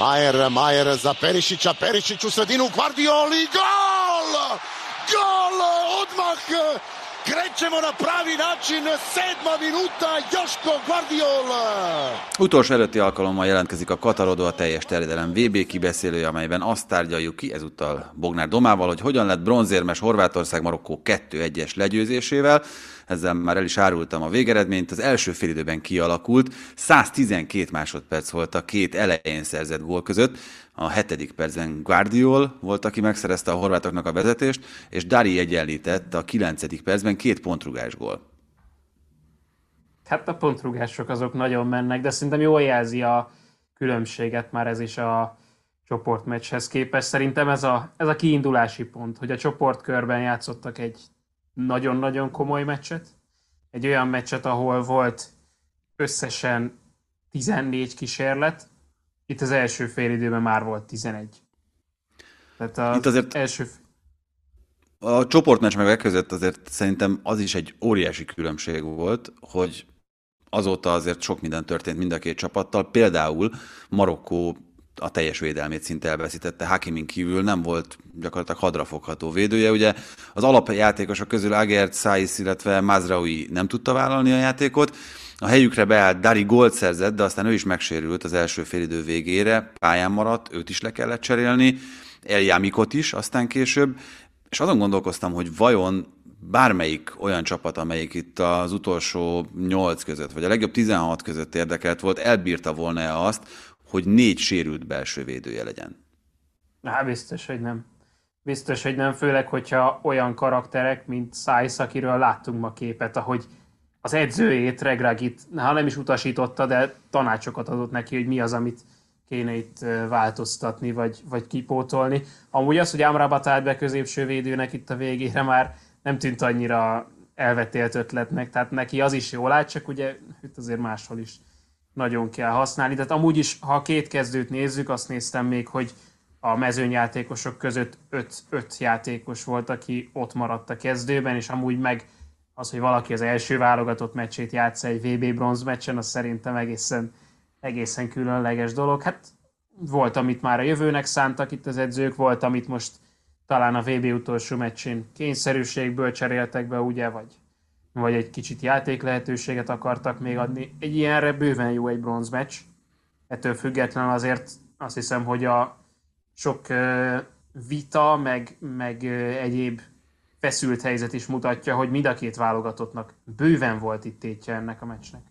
Maier, Maier za Perišića, Perišić u sredinu, Guardioli, gol! Gol! Odmah krećemo na pravi način, sedma minuta, Josko Guardiola! Utolsó előtti alkalommal jelentkezik a Katarodó a teljes terjedelem VB kibeszélője, amelyben azt tárgyaljuk ki ezúttal Bognár Domával, hogy hogyan lett bronzérmes Horvátország Marokkó 2-1-es legyőzésével, ezzel már el is árultam a végeredményt, az első félidőben kialakult, 112 másodperc volt a két elején szerzett gól között, a hetedik percben Guardiol volt, aki megszerezte a horvátoknak a vezetést, és Dari egyenlített a kilencedik percben két pontrugás gól. Hát a pontrugások azok nagyon mennek, de szerintem jól jelzi a különbséget már ez is a csoportmeccshez képest. Szerintem ez a, ez a kiindulási pont, hogy a csoportkörben játszottak egy nagyon-nagyon komoly meccset. Egy olyan meccset, ahol volt összesen 14 kísérlet, itt az első fél időben már volt 11. Tehát az Itt azért első... A csoportmeccs meg között azért szerintem az is egy óriási különbség volt, hogy azóta azért sok minden történt mind a két csapattal. Például Marokkó a teljes védelmét szinte elveszítette. Hakimin kívül nem volt gyakorlatilag hadrafogható védője. Ugye az alapjátékosok közül Agert, Saiz, illetve Mazraoui nem tudta vállalni a játékot. A helyükre beállt Dari gólt szerzett, de aztán ő is megsérült az első félidő végére, pályán maradt, őt is le kellett cserélni, Eljámikot is aztán később, és azon gondolkoztam, hogy vajon bármelyik olyan csapat, amelyik itt az utolsó 8 között, vagy a legjobb 16 között érdekelt volt, elbírta volna azt, hogy négy sérült belső védője legyen? Hát biztos, hogy nem. Biztos, hogy nem, főleg, hogyha olyan karakterek, mint Szájsz, akiről láttunk ma képet, ahogy az edzőjét, Regragit, ha nem is utasította, de tanácsokat adott neki, hogy mi az, amit kéne itt változtatni, vagy, vagy kipótolni. Amúgy az, hogy Amrabat állt be középső védőnek itt a végére már nem tűnt annyira elvetélt ötletnek, tehát neki az is jól állt, csak ugye itt azért máshol is nagyon kell használni. Tehát amúgy is, ha a két kezdőt nézzük, azt néztem még, hogy a mezőnyjátékosok között öt, öt játékos volt, aki ott maradt a kezdőben, és amúgy meg az, hogy valaki az első válogatott meccsét játsza egy VB bronz meccsen, az szerintem egészen, egészen különleges dolog. Hát volt, amit már a jövőnek szántak itt az edzők, volt, amit most talán a VB utolsó meccsén kényszerűségből cseréltek be, ugye, vagy vagy egy kicsit játék lehetőséget akartak még adni. Egy ilyenre bőven jó egy bronz meccs. Ettől függetlenül azért azt hiszem, hogy a sok vita, meg, meg egyéb feszült helyzet is mutatja, hogy mind a két válogatottnak bőven volt itt tétje ennek a meccsnek.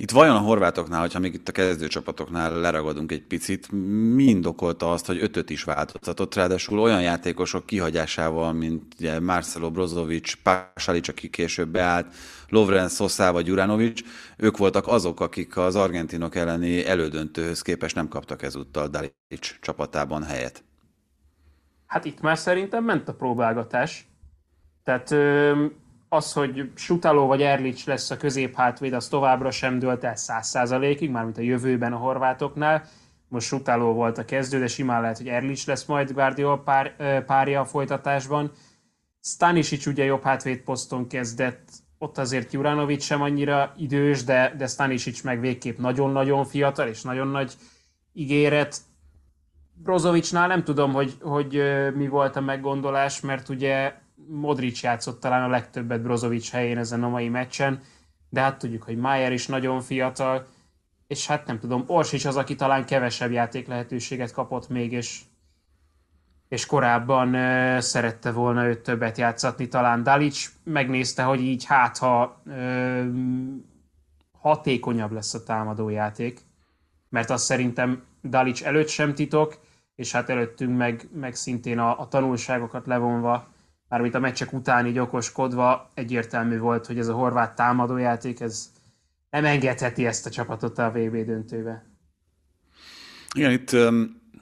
Itt vajon a horvátoknál, hogyha még itt a kezdőcsapatoknál leragadunk egy picit, mi indokolta azt, hogy ötöt is változtatott, ráadásul olyan játékosok kihagyásával, mint ugye Marcelo Brozovic, Pasalic, aki később beállt, Lovren Sosa vagy Juranovic, ők voltak azok, akik az argentinok elleni elődöntőhöz képest nem kaptak ezúttal Dalic csapatában helyet. Hát itt már szerintem ment a próbálgatás. Tehát az, hogy Sutaló vagy Erlics lesz a középhátvéd, az továbbra sem dőlt el száz százalékig, mármint a jövőben a horvátoknál. Most Sutaló volt a kezdő, de simán lehet, hogy Erlics lesz majd Guardiol pár, párja a folytatásban. Stanisic ugye jobb hátvéd poszton kezdett, ott azért Juranovic sem annyira idős, de, de Stanisic meg végképp nagyon-nagyon fiatal és nagyon nagy ígéret. Brozovicsnál nem tudom, hogy, hogy mi volt a meggondolás, mert ugye Modric játszott talán a legtöbbet Brozovic helyén ezen a mai meccsen, de hát tudjuk, hogy Mayer is nagyon fiatal, és hát nem tudom, Orsic az, aki talán kevesebb játék lehetőséget kapott még, és, és korábban uh, szerette volna őt többet játszatni, talán. Dalic megnézte, hogy így hát, ha uh, hatékonyabb lesz a támadójáték, mert azt szerintem Dalic előtt sem titok, és hát előttünk meg, meg szintén a, a tanulságokat levonva mármint a meccsek után így okoskodva egyértelmű volt, hogy ez a horvát támadójáték, ez nem engedheti ezt a csapatot a VB döntőbe. Igen, itt,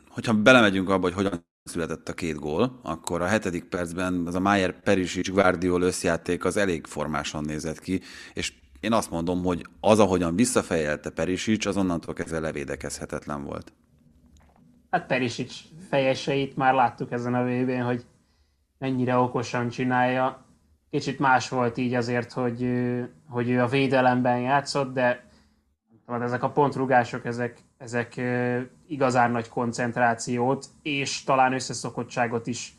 hogyha belemegyünk abba, hogy hogyan született a két gól, akkor a hetedik percben az a Mayer Perisic Guardiol összjáték az elég formásan nézett ki, és én azt mondom, hogy az, ahogyan visszafejelte Perisic, az onnantól kezdve levédekezhetetlen volt. Hát Perisic fejeseit már láttuk ezen a vb hogy mennyire okosan csinálja. Kicsit más volt így azért, hogy, hogy ő a védelemben játszott, de ezek a pontrugások, ezek, ezek igazán nagy koncentrációt, és talán összeszokottságot is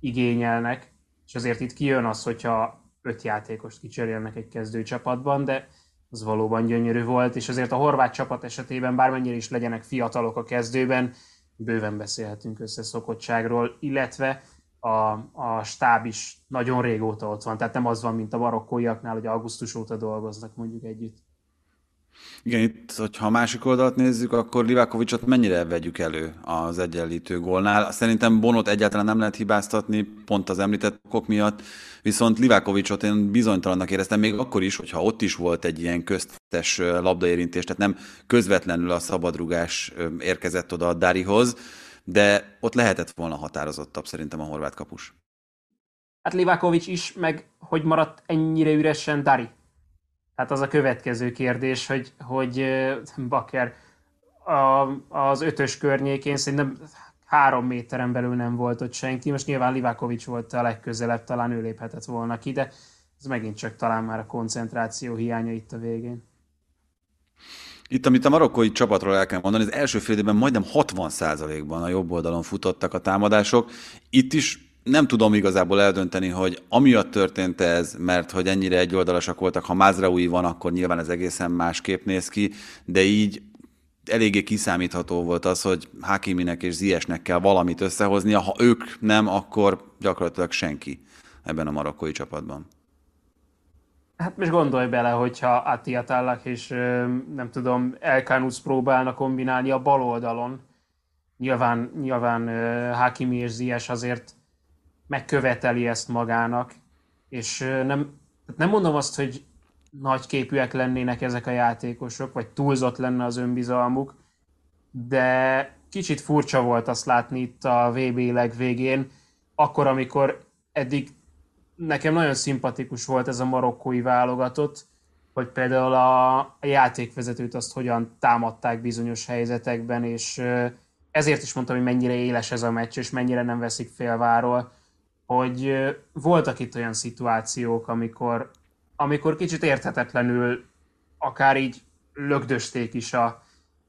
igényelnek, és azért itt kijön az, hogyha öt játékost kicserélnek egy kezdőcsapatban, de az valóban gyönyörű volt, és azért a horvát csapat esetében bármennyire is legyenek fiatalok a kezdőben, bőven beszélhetünk összeszokottságról, illetve a, a stáb is nagyon régóta ott van, tehát nem az van, mint a marokkóiaknál, hogy augusztus óta dolgoznak mondjuk együtt. Igen, itt, hogyha a másik oldalt nézzük, akkor Livákovicsot mennyire vegyük elő az egyenlítő gólnál. Szerintem Bonot egyáltalán nem lehet hibáztatni, pont az említett okok miatt, viszont Livákovicsot én bizonytalannak éreztem, még akkor is, hogyha ott is volt egy ilyen köztes labdaérintés, tehát nem közvetlenül a szabadrugás érkezett oda a Darihoz, de ott lehetett volna határozottabb szerintem a horvát kapus. Hát Livákovics is, meg hogy maradt ennyire üresen Dari? Hát az a következő kérdés, hogy, hogy Bakker a, az ötös környékén szerintem három méteren belül nem volt ott senki. Most nyilván Livákovics volt a legközelebb, talán ő léphetett volna ki, de ez megint csak talán már a koncentráció hiánya itt a végén. Itt, amit a marokkói csapatról el kell mondani, az első fél évben majdnem 60%-ban a jobb oldalon futottak a támadások. Itt is nem tudom igazából eldönteni, hogy amiatt történt ez, mert hogy ennyire egyoldalasak voltak, ha Mázraui van, akkor nyilván ez egészen másképp néz ki, de így eléggé kiszámítható volt az, hogy Hakiminek és Ziesnek kell valamit összehoznia, ha ők nem, akkor gyakorlatilag senki ebben a marokkói csapatban. Hát most gondolj bele, hogyha Attila Tallak és nem tudom, Elkanus próbálna kombinálni a bal oldalon. Nyilván, nyilván Hakimi és Zies azért megköveteli ezt magának, és nem, nem mondom azt, hogy nagy képűek lennének ezek a játékosok, vagy túlzott lenne az önbizalmuk, de kicsit furcsa volt azt látni itt a VB legvégén, akkor, amikor eddig nekem nagyon szimpatikus volt ez a marokkói válogatott, hogy például a, játékvezetőt azt hogyan támadták bizonyos helyzetekben, és ezért is mondtam, hogy mennyire éles ez a meccs, és mennyire nem veszik félváról, hogy voltak itt olyan szituációk, amikor, amikor kicsit érthetetlenül akár így lögdösték is a,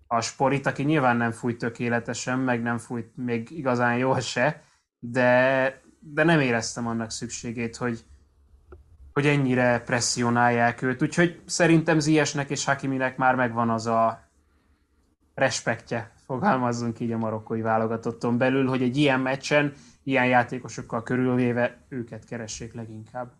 a sporit, aki nyilván nem fújt tökéletesen, meg nem fújt még igazán jól se, de, de nem éreztem annak szükségét, hogy, hogy ennyire presszionálják őt. Úgyhogy szerintem Ziesnek és Hakiminek már megvan az a respektje, fogalmazzunk így a marokkói válogatotton belül, hogy egy ilyen meccsen ilyen játékosokkal körülvéve őket keressék leginkább.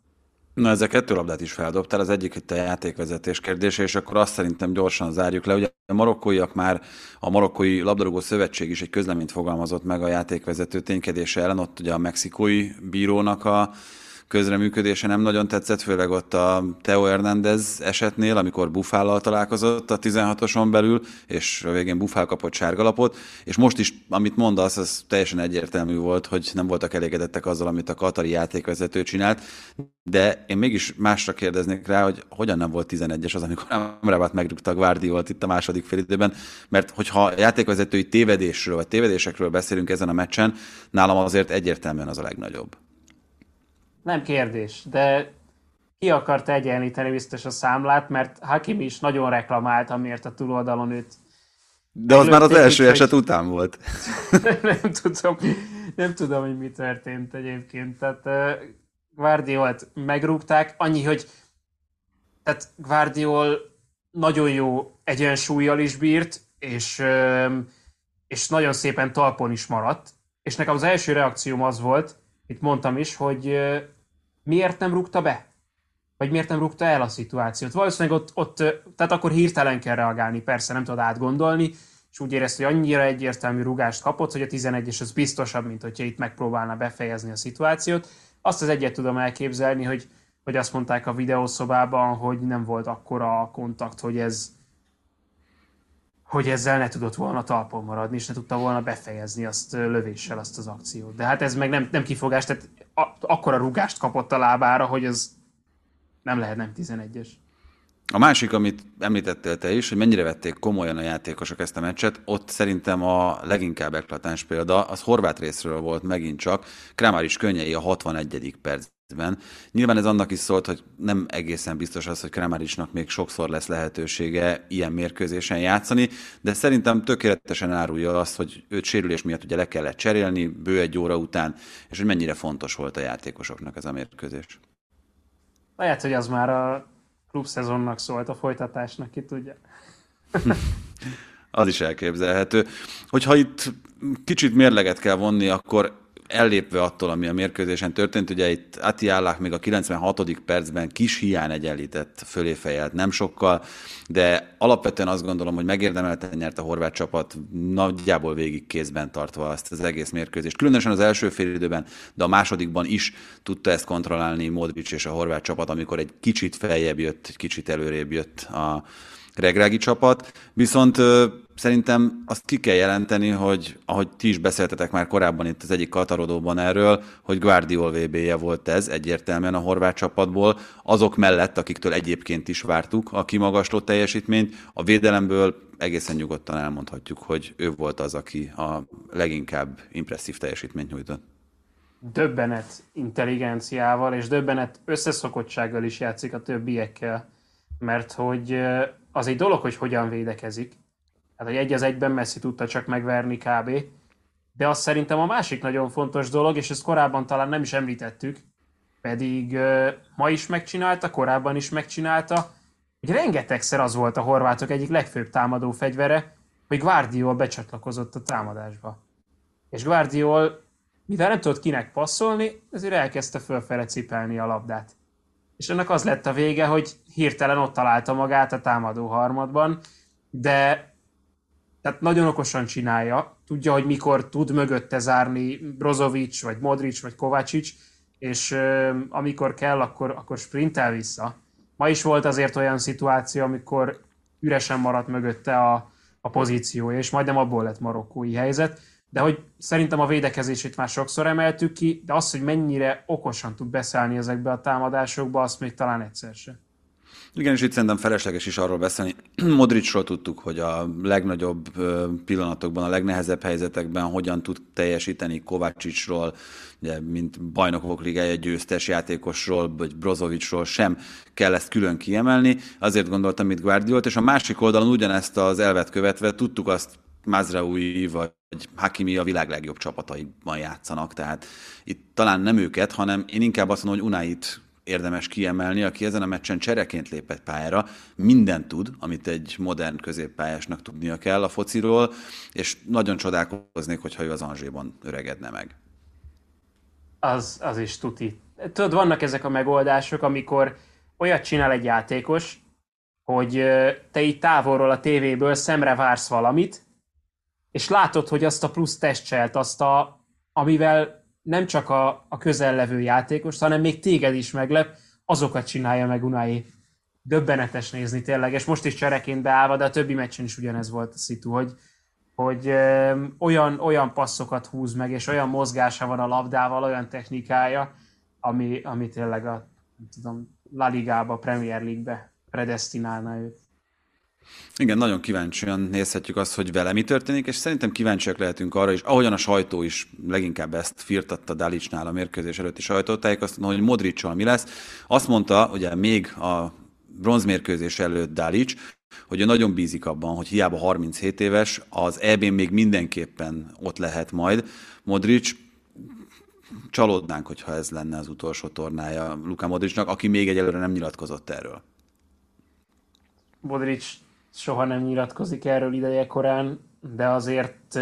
Na, ezek kettő labdát is feldobtál, az egyik itt a játékvezetés kérdése, és akkor azt szerintem gyorsan zárjuk le. Ugye a marokkóiak már, a marokkói labdarúgó szövetség is egy közleményt fogalmazott meg a játékvezető ténykedése ellen, ott ugye a mexikói bírónak a közreműködése nem nagyon tetszett, főleg ott a Teo Hernández esetnél, amikor Buffállal találkozott a 16-oson belül, és a végén Buffál kapott sárgalapot, és most is, amit mondasz, az teljesen egyértelmű volt, hogy nem voltak elégedettek azzal, amit a katari játékvezető csinált, de én mégis másra kérdeznék rá, hogy hogyan nem volt 11-es az, amikor Amrabat megrúgta Guardiolt itt a második félidőben, mert hogyha játékvezetői tévedésről vagy tévedésekről beszélünk ezen a meccsen, nálam azért egyértelműen az a legnagyobb. Nem kérdés, de ki akart egyenlíteni biztos a számlát, mert Hakim is nagyon reklamált, amiért a túloldalon őt de az már az első így, eset hogy... után volt. nem tudom, nem tudom, hogy mi történt egyébként. Tehát uh, Guardiolt megrúgták, annyi, hogy tehát Guardiol nagyon jó egyensúlyjal is bírt, és, uh, és nagyon szépen talpon is maradt. És nekem az első reakcióm az volt, itt mondtam is, hogy miért nem rúgta be? Vagy miért nem rúgta el a szituációt? Valószínűleg ott, ott tehát akkor hirtelen kell reagálni, persze nem tudod átgondolni, és úgy érezte, hogy annyira egyértelmű rúgást kapott, hogy a 11-es az biztosabb, mint hogyha itt megpróbálna befejezni a szituációt. Azt az egyet tudom elképzelni, hogy, hogy azt mondták a videószobában, hogy nem volt akkora kontakt, hogy ez, hogy ezzel ne tudott volna talpon maradni, és ne tudta volna befejezni azt lövéssel azt az akciót. De hát ez meg nem, nem kifogás, tehát a, akkora rugást kapott a lábára, hogy ez nem lehet nem 11-es. A másik, amit említettél te is, hogy mennyire vették komolyan a játékosok ezt a meccset, ott szerintem a leginkább eklatáns példa, az horvát részről volt megint csak, Kramár is könnyei a 61. percben. Nyilván ez annak is szólt, hogy nem egészen biztos az, hogy Kramárisnak még sokszor lesz lehetősége ilyen mérkőzésen játszani, de szerintem tökéletesen árulja azt, hogy őt sérülés miatt ugye le kellett cserélni bő egy óra után, és hogy mennyire fontos volt a játékosoknak ez a mérkőzés. Lehet, hogy az már a klubszezonnak szólt a folytatásnak, ki tudja. az is elképzelhető. Hogyha itt kicsit mérleget kell vonni, akkor ellépve attól, ami a mérkőzésen történt, ugye itt Atiállák még a 96. percben kis hiány egyenlített fölé fejelt, nem sokkal, de alapvetően azt gondolom, hogy megérdemelten nyert a horvát csapat, nagyjából végig kézben tartva azt az egész mérkőzést. Különösen az első fél időben, de a másodikban is tudta ezt kontrollálni Modric és a horvát csapat, amikor egy kicsit feljebb jött, egy kicsit előrébb jött a regrági csapat. Viszont szerintem azt ki kell jelenteni, hogy ahogy ti is beszéltetek már korábban itt az egyik katarodóban erről, hogy Guardiol VB-je volt ez egyértelműen a horvát csapatból, azok mellett, akiktől egyébként is vártuk a kimagasló teljesítményt, a védelemből egészen nyugodtan elmondhatjuk, hogy ő volt az, aki a leginkább impresszív teljesítményt nyújtott. Döbbenet intelligenciával és döbbenet összeszokottsággal is játszik a többiekkel, mert hogy az egy dolog, hogy hogyan védekezik, Hát, hogy egy az egyben Messi tudta csak megverni kb. De azt szerintem a másik nagyon fontos dolog, és ezt korábban talán nem is említettük, pedig uh, ma is megcsinálta, korábban is megcsinálta, hogy rengetegszer az volt a horvátok egyik legfőbb támadó fegyvere, hogy Guardiol becsatlakozott a támadásba. És Guardiol, mivel nem tudott kinek passzolni, ezért elkezdte fölfele cipelni a labdát. És ennek az lett a vége, hogy hirtelen ott találta magát a támadó harmadban, de tehát nagyon okosan csinálja, tudja, hogy mikor tud mögötte zárni Brozovic, vagy Modric, vagy Kovácsics, és amikor kell, akkor, akkor sprintel vissza. Ma is volt azért olyan szituáció, amikor üresen maradt mögötte a, a pozíciója, és majdnem abból lett marokkói helyzet. De hogy szerintem a védekezését már sokszor emeltük ki, de az, hogy mennyire okosan tud beszállni ezekbe a támadásokba, azt még talán egyszer sem. Igen, és itt szerintem felesleges is arról beszélni. Modricról tudtuk, hogy a legnagyobb pillanatokban, a legnehezebb helyzetekben hogyan tud teljesíteni Kovácsicsról, ugye, mint bajnokok ligája győztes játékosról, vagy Brozovicról sem kell ezt külön kiemelni. Azért gondoltam itt Guardiolt, és a másik oldalon ugyanezt az elvet követve tudtuk azt Mazraoui vagy Hakimi a világ legjobb csapataiban játszanak, tehát itt talán nem őket, hanem én inkább azt mondom, hogy Unait érdemes kiemelni, aki ezen a meccsen csereként lépett pályára, mindent tud, amit egy modern középpályásnak tudnia kell a fociról, és nagyon csodálkoznék, hogyha ő az Anzséban öregedne meg. Az, az is tuti. Tudod, vannak ezek a megoldások, amikor olyat csinál egy játékos, hogy te így távolról a tévéből szemre vársz valamit, és látod, hogy azt a plusz testcselt, azt a, amivel nem csak a, a közellevő játékos, hanem még téged is meglep, azokat csinálja meg Unai. Döbbenetes nézni tényleg, és most is csereként beállva, de a többi meccsen is ugyanez volt a szitu, hogy, hogy ö, olyan, olyan passzokat húz meg, és olyan mozgása van a labdával, olyan technikája, ami, ami tényleg a nem tudom, La Ligába, Premier League-be predestinálna őt. Igen, nagyon kíváncsian nézhetjük azt, hogy vele mi történik, és szerintem kíváncsiak lehetünk arra is, ahogyan a sajtó is leginkább ezt firtatta Dalicsnál a mérkőzés előtti sajtótájékoztatón, hogy Modricsal mi lesz. Azt mondta, ugye még a bronzmérkőzés előtt Dalics, hogy ő nagyon bízik abban, hogy hiába 37 éves, az eb még mindenképpen ott lehet majd. Modric csalódnánk, hogyha ez lenne az utolsó tornája Luka Modricnak, aki még egyelőre nem nyilatkozott erről. Modric soha nem nyilatkozik erről ideje korán, de azért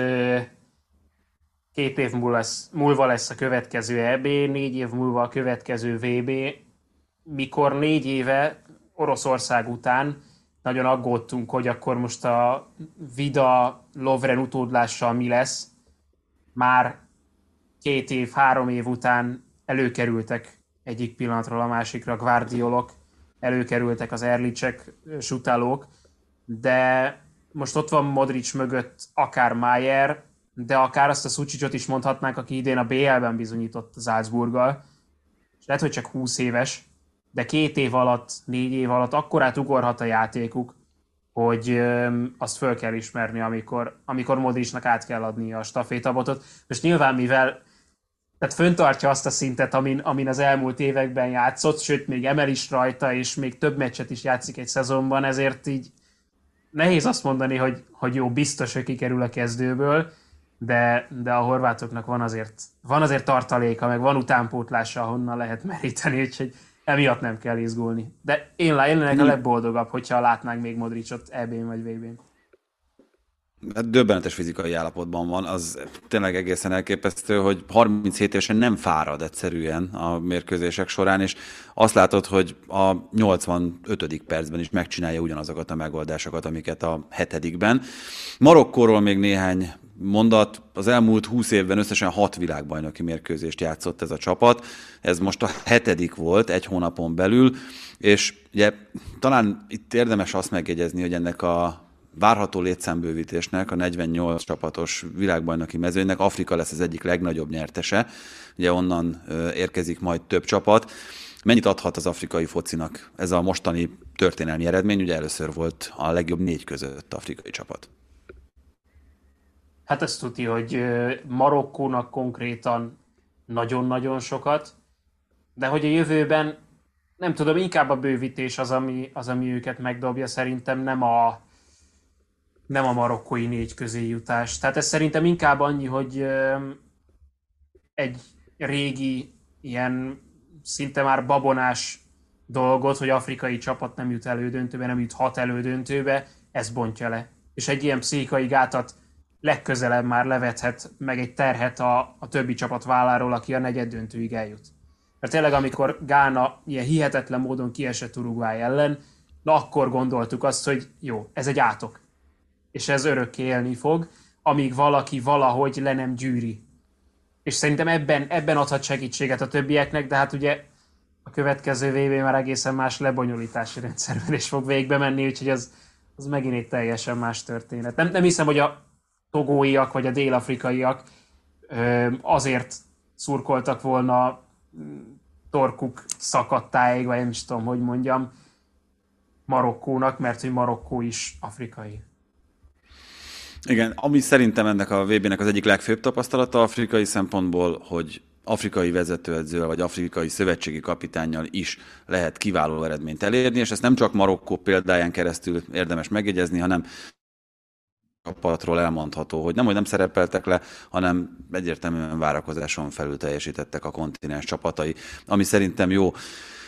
két év múlva lesz, múlva lesz a következő EB, négy év múlva a következő VB, mikor négy éve Oroszország után nagyon aggódtunk, hogy akkor most a Vida Lovren utódlással mi lesz. Már két év, három év után előkerültek egyik pillanatról a másikra a Guardiolok, előkerültek az Erlicsek, sutálók, de most ott van Modric mögött akár Mayer, de akár azt a Szucsicsot is mondhatnánk, aki idén a BL-ben bizonyított Salzburggal, és lehet, hogy csak 20 éves, de két év alatt, négy év alatt akkorát ugorhat a játékuk, hogy azt föl kell ismerni, amikor, amikor Modricnak át kell adni a stafétabotot. Most nyilván, mivel tehát föntartja azt a szintet, amin, amin az elmúlt években játszott, sőt, még emel is rajta, és még több meccset is játszik egy szezonban, ezért így nehéz azt mondani, hogy, hogy jó, biztos, hogy kikerül a kezdőből, de, de a horvátoknak van azért, van azért tartaléka, meg van utánpótlása, ahonnan lehet meríteni, úgyhogy emiatt nem kell izgulni. De én lennék a legboldogabb, hogyha látnánk még Modricot EB-n vagy VB-n. Hát döbbenetes fizikai állapotban van, az tényleg egészen elképesztő, hogy 37 évesen nem fárad egyszerűen a mérkőzések során, és azt látod, hogy a 85. percben is megcsinálja ugyanazokat a megoldásokat, amiket a hetedikben. Marokkóról még néhány mondat. Az elmúlt 20 évben összesen hat világbajnoki mérkőzést játszott ez a csapat. Ez most a hetedik volt egy hónapon belül, és ugye talán itt érdemes azt megjegyezni, hogy ennek a várható létszámbővítésnek, a 48 csapatos világbajnoki mezőnynek Afrika lesz az egyik legnagyobb nyertese. Ugye onnan érkezik majd több csapat. Mennyit adhat az afrikai focinak ez a mostani történelmi eredmény? Ugye először volt a legjobb négy között afrikai csapat. Hát ezt tudja, hogy Marokkónak konkrétan nagyon-nagyon sokat, de hogy a jövőben nem tudom, inkább a bővítés az, ami, az, ami őket megdobja, szerintem nem a, nem a marokkói négy közé jutás. Tehát ez szerintem inkább annyi, hogy egy régi, ilyen szinte már babonás dolgot, hogy afrikai csapat nem jut elődöntőbe, nem jut hat elődöntőbe, ez bontja le. És egy ilyen pszichikai gátat legközelebb már levethet meg egy terhet a, a többi csapat válláról, aki a negyed döntőig eljut. Mert tényleg, amikor Gána ilyen hihetetlen módon kiesett Uruguay ellen, na akkor gondoltuk azt, hogy jó, ez egy átok. És ez örökké élni fog, amíg valaki valahogy le nem gyűri. És szerintem ebben, ebben adhat segítséget a többieknek, de hát ugye a következő VB már egészen más lebonyolítási rendszerben is fog végbe menni, úgyhogy az, az megint egy teljesen más történet. Nem, nem hiszem, hogy a togóiak vagy a dél-afrikaiak azért szurkoltak volna mm, torkuk szakadtáig, vagy nem is tudom, hogy mondjam, Marokkónak, mert hogy Marokkó is afrikai. Igen, ami szerintem ennek a VB-nek az egyik legfőbb tapasztalata afrikai szempontból, hogy afrikai vezetőedzővel vagy afrikai szövetségi kapitánnyal is lehet kiváló eredményt elérni, és ezt nem csak Marokkó példáján keresztül érdemes megjegyezni, hanem csapatról elmondható, hogy nem, hogy nem szerepeltek le, hanem egyértelműen várakozáson felül teljesítettek a kontinens csapatai, ami szerintem jó.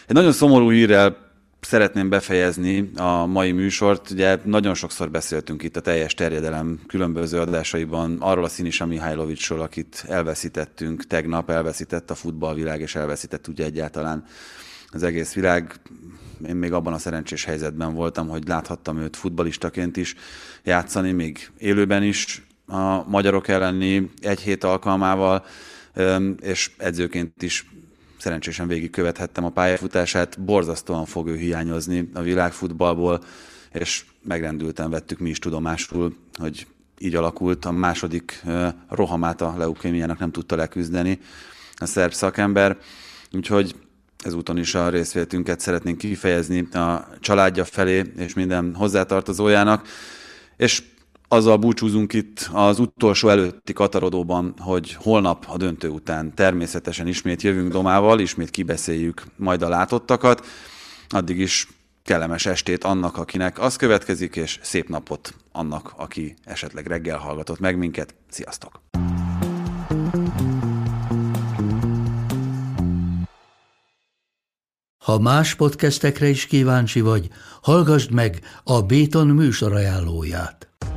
Egy nagyon szomorú hírrel szeretném befejezni a mai műsort. Ugye nagyon sokszor beszéltünk itt a teljes terjedelem különböző adásaiban arról a Sinisa Mihajlovicsról, akit elveszítettünk tegnap, elveszített a futballvilág, és elveszített ugye egyáltalán az egész világ. Én még abban a szerencsés helyzetben voltam, hogy láthattam őt futbalistaként is játszani, még élőben is a magyarok elleni egy hét alkalmával, és edzőként is szerencsésen végigkövethettem a pályafutását. Borzasztóan fog ő hiányozni a világfutballból, és megrendülten vettük mi is tudomásul, hogy így alakult. A második rohamát a leukémiának nem tudta leküzdeni a szerb szakember, úgyhogy ezúton is a részvétünket szeretnénk kifejezni a családja felé és minden hozzátartozójának, és azzal búcsúzunk itt az utolsó előtti katarodóban, hogy holnap a döntő után természetesen ismét jövünk domával, ismét kibeszéljük majd a látottakat. Addig is kellemes estét annak, akinek az következik, és szép napot annak, aki esetleg reggel hallgatott meg minket. Sziasztok! Ha más podcastekre is kíváncsi vagy, hallgassd meg a Béton műsor ajánlóját.